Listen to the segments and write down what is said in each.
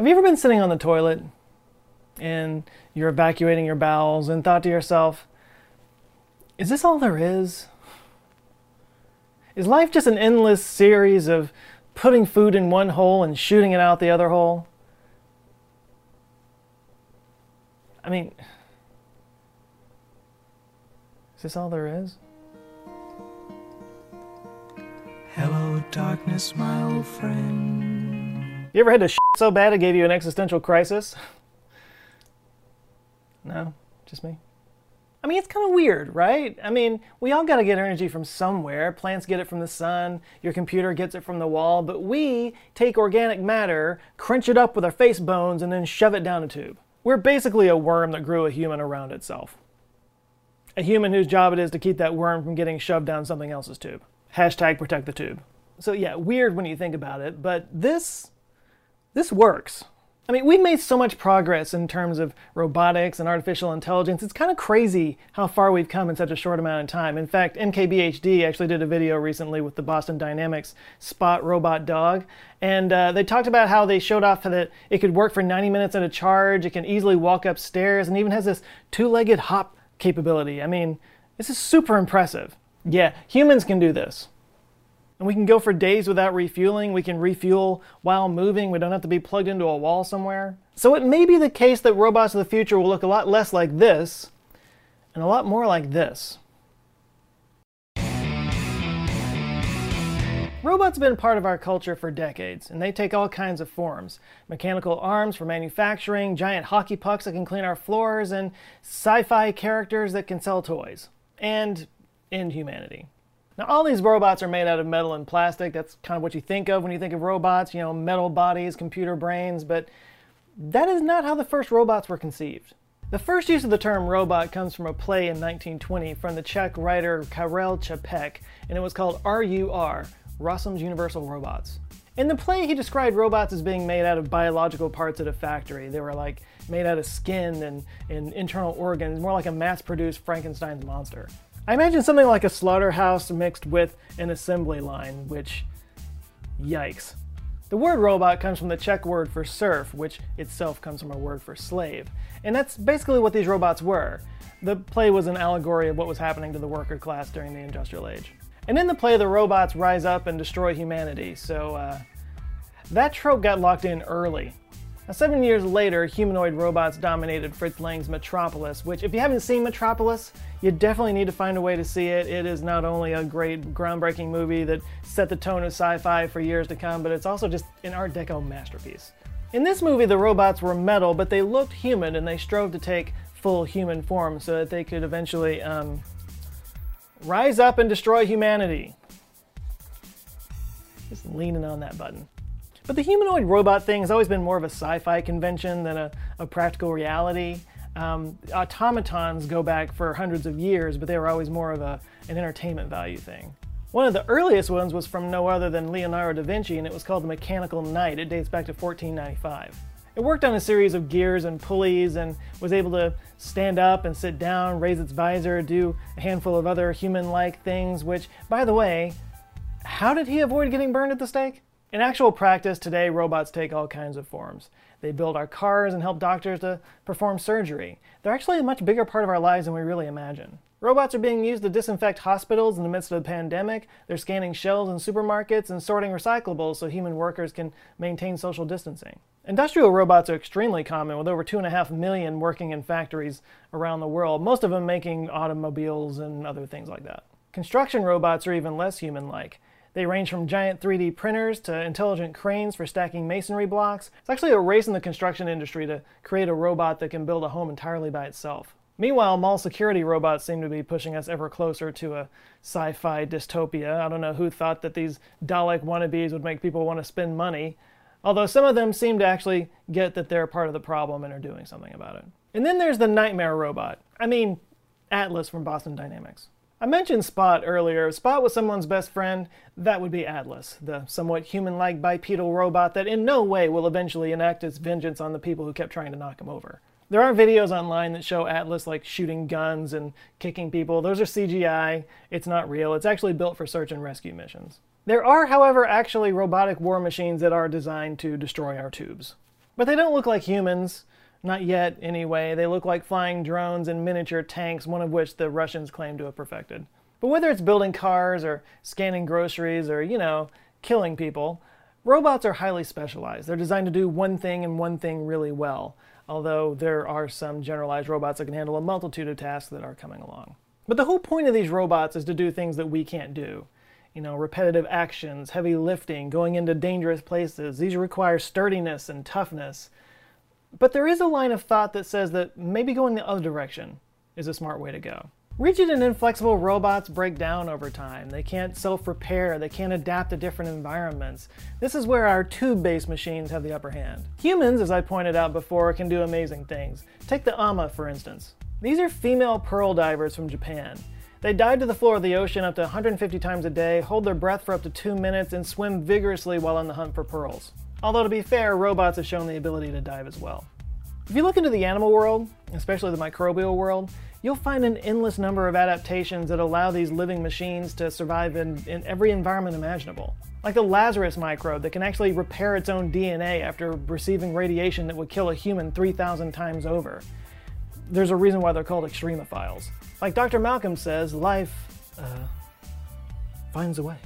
have you ever been sitting on the toilet and you're evacuating your bowels and thought to yourself, is this all there is? Is life just an endless series of putting food in one hole and shooting it out the other hole? I mean, is this all there is? Hello, darkness, my old friend. You ever had to so bad it gave you an existential crisis? No, just me. I mean, it's kind of weird, right? I mean, we all got to get energy from somewhere. Plants get it from the sun, your computer gets it from the wall, but we take organic matter, crunch it up with our face bones, and then shove it down a tube. We're basically a worm that grew a human around itself a human whose job it is to keep that worm from getting shoved down something else's tube. Hashtag protect the tube. So yeah, weird when you think about it, but this this works. I mean, we've made so much progress in terms of robotics and artificial intelligence. It's kind of crazy how far we've come in such a short amount of time. In fact, MKBHD actually did a video recently with the Boston Dynamics Spot robot dog, and uh, they talked about how they showed off that it could work for 90 minutes at a charge, it can easily walk upstairs, and even has this two-legged hop capability. I mean, this is super impressive. Yeah, humans can do this. And we can go for days without refueling. We can refuel while moving. We don't have to be plugged into a wall somewhere. So it may be the case that robots of the future will look a lot less like this and a lot more like this. Robots have been part of our culture for decades, and they take all kinds of forms. Mechanical arms for manufacturing, giant hockey pucks that can clean our floors, and sci-fi characters that can sell toys. And inhumanity. Now all these robots are made out of metal and plastic. That's kind of what you think of when you think of robots, you know, metal bodies, computer brains, but that is not how the first robots were conceived. The first use of the term robot comes from a play in 1920 from the Czech writer Karel Čapek, and it was called RUR, Rossum's Universal Robots. In the play, he described robots as being made out of biological parts at a factory. They were like made out of skin and, and internal organs, more like a mass produced Frankenstein's monster. I imagine something like a slaughterhouse mixed with an assembly line, which, yikes. The word robot comes from the Czech word for serf, which itself comes from a word for slave. And that's basically what these robots were. The play was an allegory of what was happening to the worker class during the industrial age. And in the play, the robots rise up and destroy humanity, so uh, that trope got locked in early. Now, seven years later, humanoid robots dominated Fritz Lang's Metropolis, which, if you haven't seen Metropolis, you definitely need to find a way to see it. It is not only a great, groundbreaking movie that set the tone of sci fi for years to come, but it's also just an Art Deco masterpiece. In this movie, the robots were metal, but they looked human and they strove to take full human form so that they could eventually um, Rise up and destroy humanity. Just leaning on that button. But the humanoid robot thing has always been more of a sci fi convention than a, a practical reality. Um, automatons go back for hundreds of years, but they were always more of a, an entertainment value thing. One of the earliest ones was from no other than Leonardo da Vinci, and it was called the Mechanical Knight. It dates back to 1495. It worked on a series of gears and pulleys and was able to stand up and sit down, raise its visor, do a handful of other human like things, which, by the way, how did he avoid getting burned at the stake? In actual practice, today robots take all kinds of forms. They build our cars and help doctors to perform surgery. They're actually a much bigger part of our lives than we really imagine. Robots are being used to disinfect hospitals in the midst of the pandemic. They're scanning shelves in supermarkets and sorting recyclables so human workers can maintain social distancing. Industrial robots are extremely common, with over 2.5 million working in factories around the world, most of them making automobiles and other things like that. Construction robots are even less human like. They range from giant 3D printers to intelligent cranes for stacking masonry blocks. It's actually a race in the construction industry to create a robot that can build a home entirely by itself. Meanwhile, mall security robots seem to be pushing us ever closer to a sci fi dystopia. I don't know who thought that these Dalek wannabes would make people want to spend money. although some of them seem to actually get that they're part of the problem and are doing something about it. And then there's the nightmare robot. I mean, Atlas from Boston Dynamics. I mentioned Spot earlier. If Spot was someone's best friend, that would be Atlas, the somewhat human like bipedal robot that in no way will eventually enact its vengeance on the people who kept trying to knock him over. There are videos online that show Atlas like shooting guns and kicking people. Those are CGI. It's not real. It's actually built for search and rescue missions. There are, however, actually robotic war machines that are designed to destroy our tubes. But they don't look like humans. Not yet, anyway. They look like flying drones and miniature tanks, one of which the Russians claim to have perfected. But whether it's building cars or scanning groceries or, you know, killing people, robots are highly specialized. They're designed to do one thing and one thing really well although there are some generalized robots that can handle a multitude of tasks that are coming along. But the whole point of these robots is to do things that we can't do. You know, repetitive actions, heavy lifting, going into dangerous places. These require sturdiness and toughness. But there is a line of thought that says that maybe going the other direction is a smart way to go. Rigid and inflexible robots break down over time. They can't self repair, they can't adapt to different environments. This is where our tube based machines have the upper hand. Humans, as I pointed out before, can do amazing things. Take the AMA, for instance. These are female pearl divers from Japan. They dive to the floor of the ocean up to 150 times a day, hold their breath for up to two minutes, and swim vigorously while on the hunt for pearls. Although, to be fair, robots have shown the ability to dive as well. If you look into the animal world, especially the microbial world, you'll find an endless number of adaptations that allow these living machines to survive in, in every environment imaginable. Like the Lazarus microbe that can actually repair its own DNA after receiving radiation that would kill a human 3,000 times over. There's a reason why they're called extremophiles. Like Dr. Malcolm says, life uh, finds a way.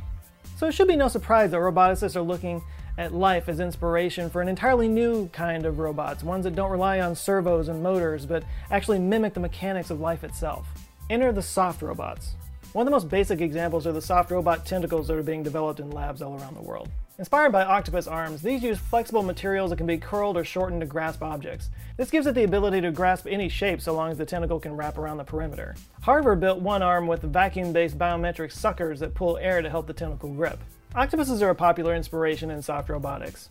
So it should be no surprise that roboticists are looking at life as inspiration for an entirely new kind of robots, ones that don't rely on servos and motors, but actually mimic the mechanics of life itself. Enter the soft robots. One of the most basic examples are the soft robot tentacles that are being developed in labs all around the world. Inspired by octopus arms, these use flexible materials that can be curled or shortened to grasp objects. This gives it the ability to grasp any shape so long as the tentacle can wrap around the perimeter. Harvard built one arm with vacuum based biometric suckers that pull air to help the tentacle grip. Octopuses are a popular inspiration in soft robotics.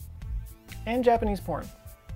And Japanese porn.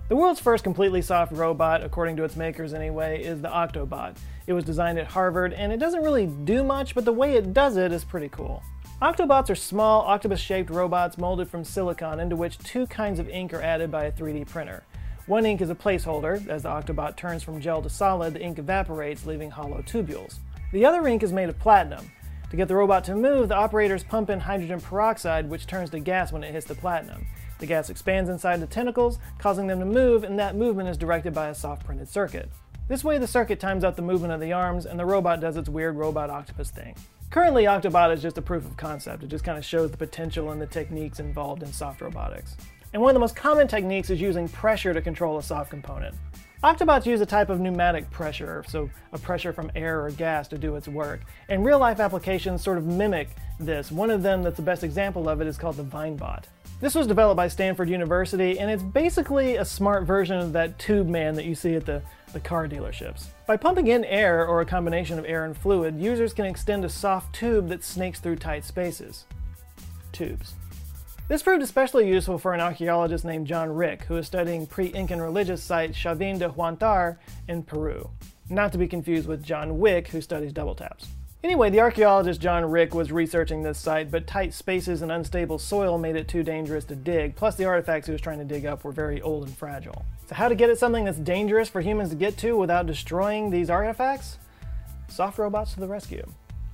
The world's first completely soft robot, according to its makers anyway, is the Octobot. It was designed at Harvard, and it doesn't really do much, but the way it does it is pretty cool. Octobots are small, octopus shaped robots molded from silicon into which two kinds of ink are added by a 3D printer. One ink is a placeholder. As the Octobot turns from gel to solid, the ink evaporates, leaving hollow tubules. The other ink is made of platinum. To get the robot to move, the operators pump in hydrogen peroxide, which turns to gas when it hits the platinum. The gas expands inside the tentacles, causing them to move, and that movement is directed by a soft printed circuit. This way, the circuit times out the movement of the arms, and the robot does its weird robot octopus thing. Currently, Octobot is just a proof of concept. It just kind of shows the potential and the techniques involved in soft robotics. And one of the most common techniques is using pressure to control a soft component. Octobots use a type of pneumatic pressure, so a pressure from air or gas to do its work. And real life applications sort of mimic this. One of them that's the best example of it is called the Vinebot. This was developed by Stanford University, and it's basically a smart version of that tube man that you see at the, the car dealerships. By pumping in air, or a combination of air and fluid, users can extend a soft tube that snakes through tight spaces. Tubes. This proved especially useful for an archaeologist named John Rick, who is studying pre-Incan religious site Chavin de Huantar in Peru. Not to be confused with John Wick, who studies double taps. Anyway, the archaeologist John Rick was researching this site, but tight spaces and unstable soil made it too dangerous to dig, plus the artifacts he was trying to dig up were very old and fragile. So how to get at something that's dangerous for humans to get to without destroying these artifacts? Soft robots to the rescue.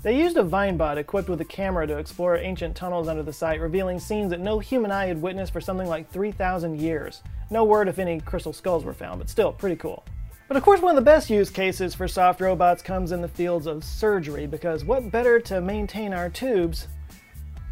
They used a Vinebot equipped with a camera to explore ancient tunnels under the site, revealing scenes that no human eye had witnessed for something like 3,000 years. No word if any crystal skulls were found, but still, pretty cool. But of course, one of the best use cases for soft robots comes in the fields of surgery, because what better to maintain our tubes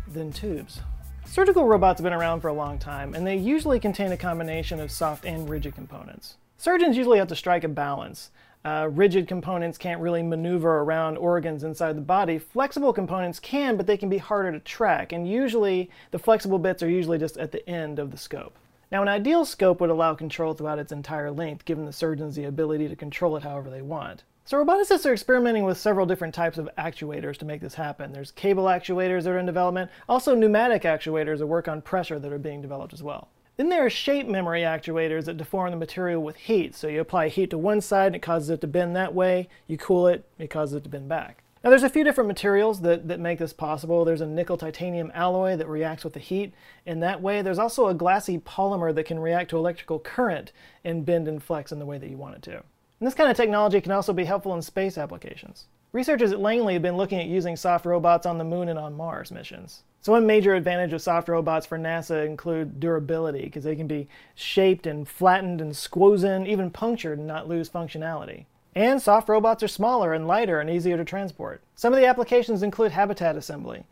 than tubes? Surgical robots have been around for a long time, and they usually contain a combination of soft and rigid components. Surgeons usually have to strike a balance. Uh, rigid components can't really maneuver around organs inside the body. Flexible components can, but they can be harder to track, and usually the flexible bits are usually just at the end of the scope. Now, an ideal scope would allow control throughout its entire length, giving the surgeons the ability to control it however they want. So roboticists are experimenting with several different types of actuators to make this happen. There's cable actuators that are in development, also pneumatic actuators that work on pressure that are being developed as well. Then there are shape memory actuators that deform the material with heat. So you apply heat to one side and it causes it to bend that way. You cool it, it causes it to bend back. Now there's a few different materials that, that make this possible. There's a nickel titanium alloy that reacts with the heat in that way. There's also a glassy polymer that can react to electrical current and bend and flex in the way that you want it to. And this kind of technology can also be helpful in space applications. Researchers at Langley have been looking at using soft robots on the moon and on Mars missions. So one major advantage of soft robots for NASA include durability, because they can be shaped and flattened and squozen, even punctured and not lose functionality. And soft robots are smaller and lighter and easier to transport. Some of the applications include habitat assembly.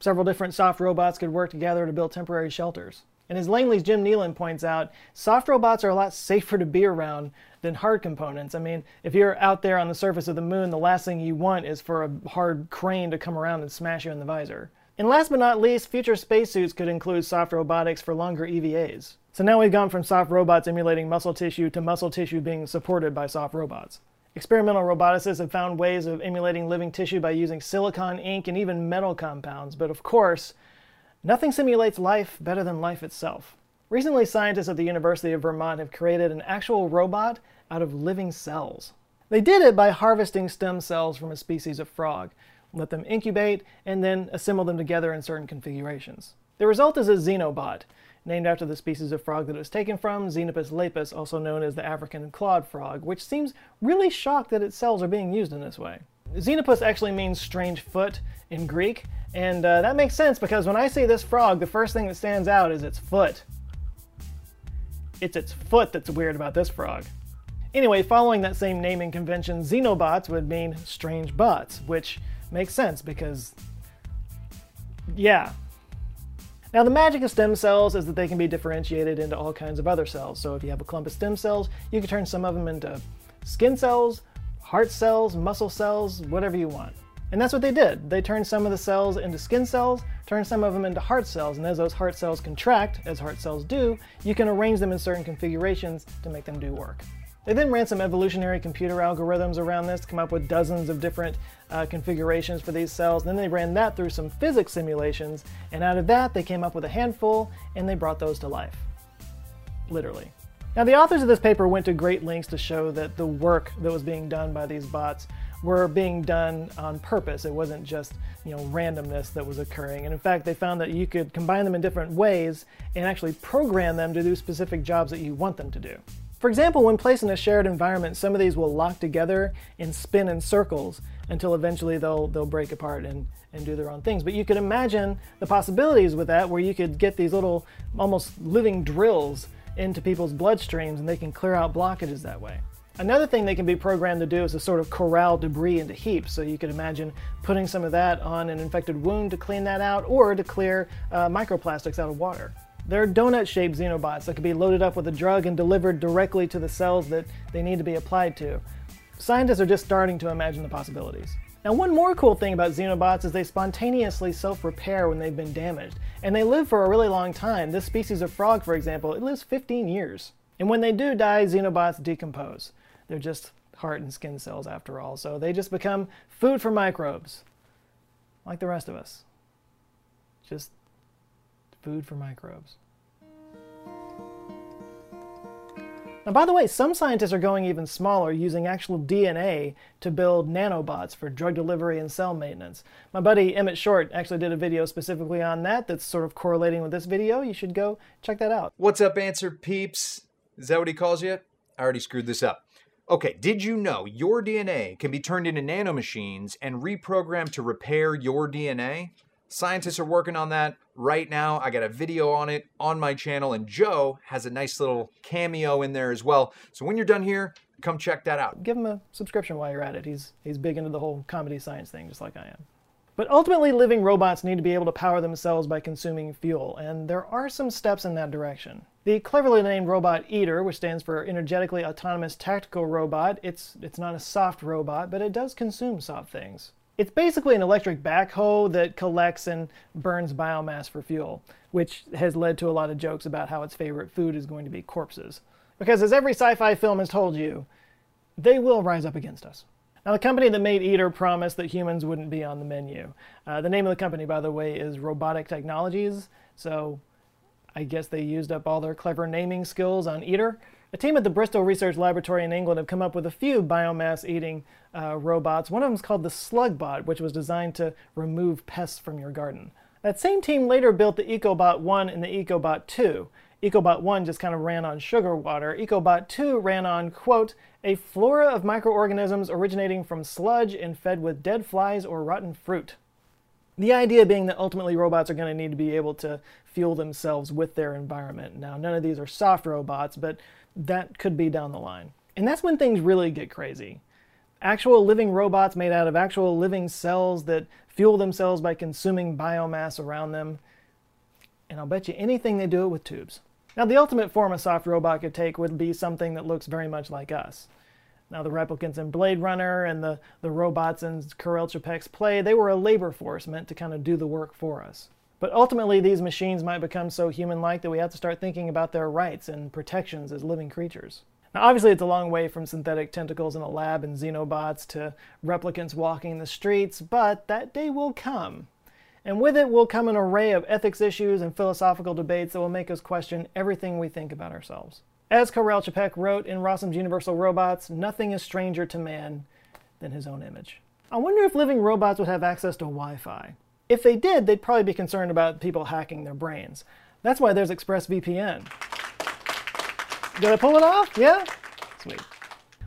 Several different soft robots could work together to build temporary shelters. And as Langley's Jim Neilan points out, soft robots are a lot safer to be around than hard components. I mean, if you're out there on the surface of the moon, the last thing you want is for a hard crane to come around and smash you in the visor. And last but not least, future spacesuits could include soft robotics for longer EVAs. So now we've gone from soft robots emulating muscle tissue to muscle tissue being supported by soft robots. Experimental roboticists have found ways of emulating living tissue by using silicon, ink, and even metal compounds, but of course, nothing simulates life better than life itself. Recently, scientists at the University of Vermont have created an actual robot out of living cells. They did it by harvesting stem cells from a species of frog, let them incubate, and then assemble them together in certain configurations. The result is a xenobot, named after the species of frog that it was taken from, Xenopus laevis, also known as the African clawed frog, which seems really shocked that its cells are being used in this way. Xenopus actually means strange foot in Greek, and uh, that makes sense because when I see this frog, the first thing that stands out is its foot. It's its foot that's weird about this frog. Anyway, following that same naming convention, xenobots would mean strange bots, which makes sense because, yeah, now the magic of stem cells is that they can be differentiated into all kinds of other cells. So if you have a clump of stem cells, you can turn some of them into skin cells, heart cells, muscle cells, whatever you want. And that's what they did. They turned some of the cells into skin cells, turned some of them into heart cells, and as those heart cells contract, as heart cells do, you can arrange them in certain configurations to make them do work. They then ran some evolutionary computer algorithms around this to come up with dozens of different uh, configurations for these cells. And then they ran that through some physics simulations, and out of that they came up with a handful, and they brought those to life. Literally. Now the authors of this paper went to great lengths to show that the work that was being done by these bots were being done on purpose. It wasn't just you know randomness that was occurring. And in fact, they found that you could combine them in different ways and actually program them to do specific jobs that you want them to do. For example, when placed in a shared environment, some of these will lock together and spin in circles until eventually they'll, they'll break apart and, and do their own things. But you could imagine the possibilities with that where you could get these little almost living drills into people's bloodstreams and they can clear out blockages that way. Another thing they can be programmed to do is to sort of corral debris into heaps. So you could imagine putting some of that on an infected wound to clean that out or to clear uh, microplastics out of water. There are donut-shaped xenobots that can be loaded up with a drug and delivered directly to the cells that they need to be applied to. Scientists are just starting to imagine the possibilities. Now one more cool thing about xenobots is they spontaneously self-repair when they've been damaged, and they live for a really long time. This species of frog, for example, it lives 15 years. And when they do die, xenobots decompose. They're just heart and skin cells after all, so they just become food for microbes, like the rest of us. Just food for microbes. Now, by the way, some scientists are going even smaller, using actual DNA to build nanobots for drug delivery and cell maintenance. My buddy Emmett Short actually did a video specifically on that that's sort of correlating with this video. You should go check that out. What's up, Answer Peeps? Is that what he calls you? I already screwed this up. Okay, did you know your DNA can be turned into nanomachines and reprogrammed to repair your DNA? Scientists are working on that right now. I got a video on it on my channel, and Joe has a nice little cameo in there as well. So when you're done here, come check that out. Give him a subscription while you're at it. He's, he's big into the whole comedy science thing, just like I am. But ultimately, living robots need to be able to power themselves by consuming fuel, and there are some steps in that direction. The cleverly named robot EATR, which stands for Energetically Autonomous Tactical Robot, it's, it's not a soft robot, but it does consume soft things. It's basically an electric backhoe that collects and burns biomass for fuel, which has led to a lot of jokes about how its favorite food is going to be corpses. Because as every sci-fi film has told you, they will rise up against us. Now, the company that made EATR promised that humans wouldn't be on the menu. Uh, the name of the company, by the way, is Robotic Technologies, so I guess they used up all their clever naming skills on EATR. A team at the Bristol Research Laboratory in England have come up with a few biomass eating uh, robots. One of them is called the Slugbot, which was designed to remove pests from your garden. That same team later built the EcoBot 1 and the EcoBot 2. EcoBot 1 just kind of ran on sugar water. EcoBot 2 ran on, quote, a flora of microorganisms originating from sludge and fed with dead flies or rotten fruit. The idea being that ultimately robots are going to need to be able to fuel themselves with their environment. Now, none of these are soft robots, but that could be down the line. And that's when things really get crazy. Actual living robots made out of actual living cells that fuel themselves by consuming biomass around them. And I'll bet you anything they do it with tubes. Now, the ultimate form a soft robot could take would be something that looks very much like us. Now, the replicants in Blade Runner and the, the robots in Karel Čapek's play, they were a labor force meant to kind of do the work for us. But ultimately, these machines might become so human like that we have to start thinking about their rights and protections as living creatures. Now, obviously, it's a long way from synthetic tentacles in a lab and xenobots to replicants walking the streets, but that day will come. And with it will come an array of ethics issues and philosophical debates that will make us question everything we think about ourselves. As Karel Čapek wrote in Rossum's Universal Robots, nothing is stranger to man than his own image. I wonder if living robots would have access to Wi Fi. If they did, they'd probably be concerned about people hacking their brains. That's why there's ExpressVPN. Did I pull it off? Yeah? Sweet.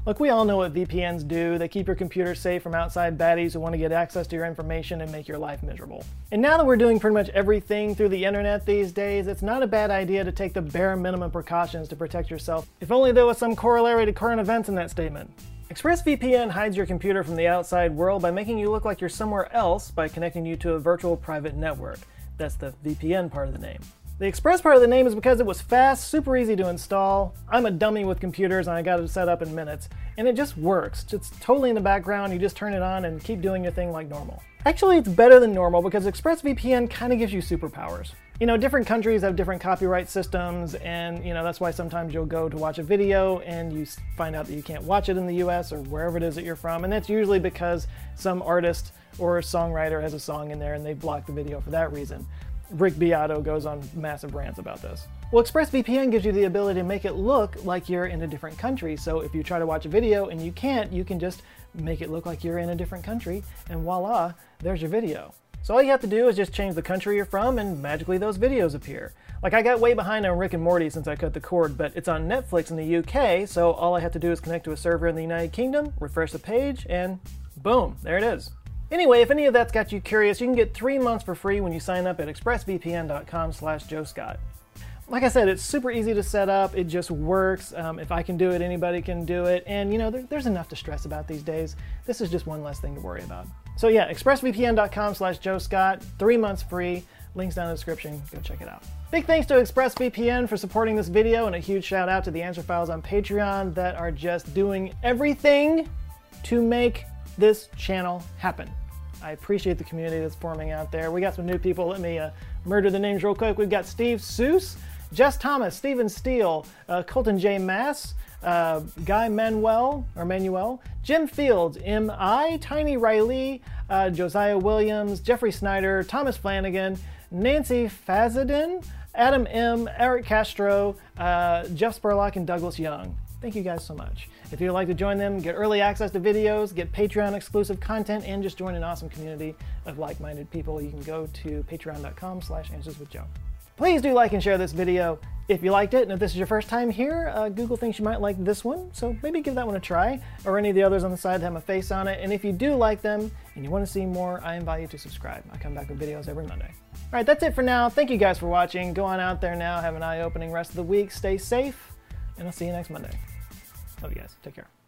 Look, we all know what VPNs do. They keep your computer safe from outside baddies who want to get access to your information and make your life miserable. And now that we're doing pretty much everything through the internet these days, it's not a bad idea to take the bare minimum precautions to protect yourself. If only there was some corollary to current events in that statement. ExpressVPN hides your computer from the outside world by making you look like you're somewhere else by connecting you to a virtual private network. That's the VPN part of the name. The Express part of the name is because it was fast, super easy to install. I'm a dummy with computers and I got it set up in minutes. And it just works. It's totally in the background, you just turn it on and keep doing your thing like normal. Actually, it's better than normal because ExpressVPN kind of gives you superpowers. You know, different countries have different copyright systems, and you know that's why sometimes you'll go to watch a video and you find out that you can't watch it in the U.S. or wherever it is that you're from, and that's usually because some artist or songwriter has a song in there and they block the video for that reason. Rick Beato goes on massive rants about this. Well, ExpressVPN gives you the ability to make it look like you're in a different country. So if you try to watch a video and you can't, you can just make it look like you're in a different country, and voila, there's your video. So all you have to do is just change the country you're from, and magically those videos appear. Like I got way behind on Rick and Morty since I cut the cord, but it's on Netflix in the UK, so all I have to do is connect to a server in the United Kingdom, refresh the page, and boom, there it is. Anyway, if any of that's got you curious, you can get three months for free when you sign up at expressvpn.com slash joescott. Like I said, it's super easy to set up. It just works. Um, if I can do it, anybody can do it. And you know, there, there's enough to stress about these days. This is just one less thing to worry about. So yeah, expressvpn.com slash joescott, three months free. Links down in the description. Go check it out. Big thanks to ExpressVPN for supporting this video, and a huge shout out to the Answer Files on Patreon that are just doing everything to make this channel happen. I appreciate the community that's forming out there. We got some new people. Let me uh, murder the names real quick. We've got Steve Seuss, Jess Thomas, Steven Steele, uh, Colton J. Mass, uh, Guy Manuel or Manuel, Jim Fields, M.I., Tiny Riley, uh, Josiah Williams, Jeffrey Snyder, Thomas Flanagan, Nancy Fazadin, Adam M., Eric Castro, uh, Jeff Spurlock, and Douglas Young. Thank you guys so much. If you'd like to join them, get early access to videos, get Patreon exclusive content, and just join an awesome community of like-minded people, you can go to patreon.com slash. Please do like and share this video if you liked it, and if this is your first time here, uh, Google thinks you might like this one, so maybe give that one a try, or any of the others on the side that have a face on it. And if you do like them and you want to see more, I invite you to subscribe. I come back with videos every Monday. All right, that's it for now. Thank you guys for watching. Go on out there now, have an eye-opening rest of the week, stay safe, and I'll see you next Monday. Love you guys. Take care.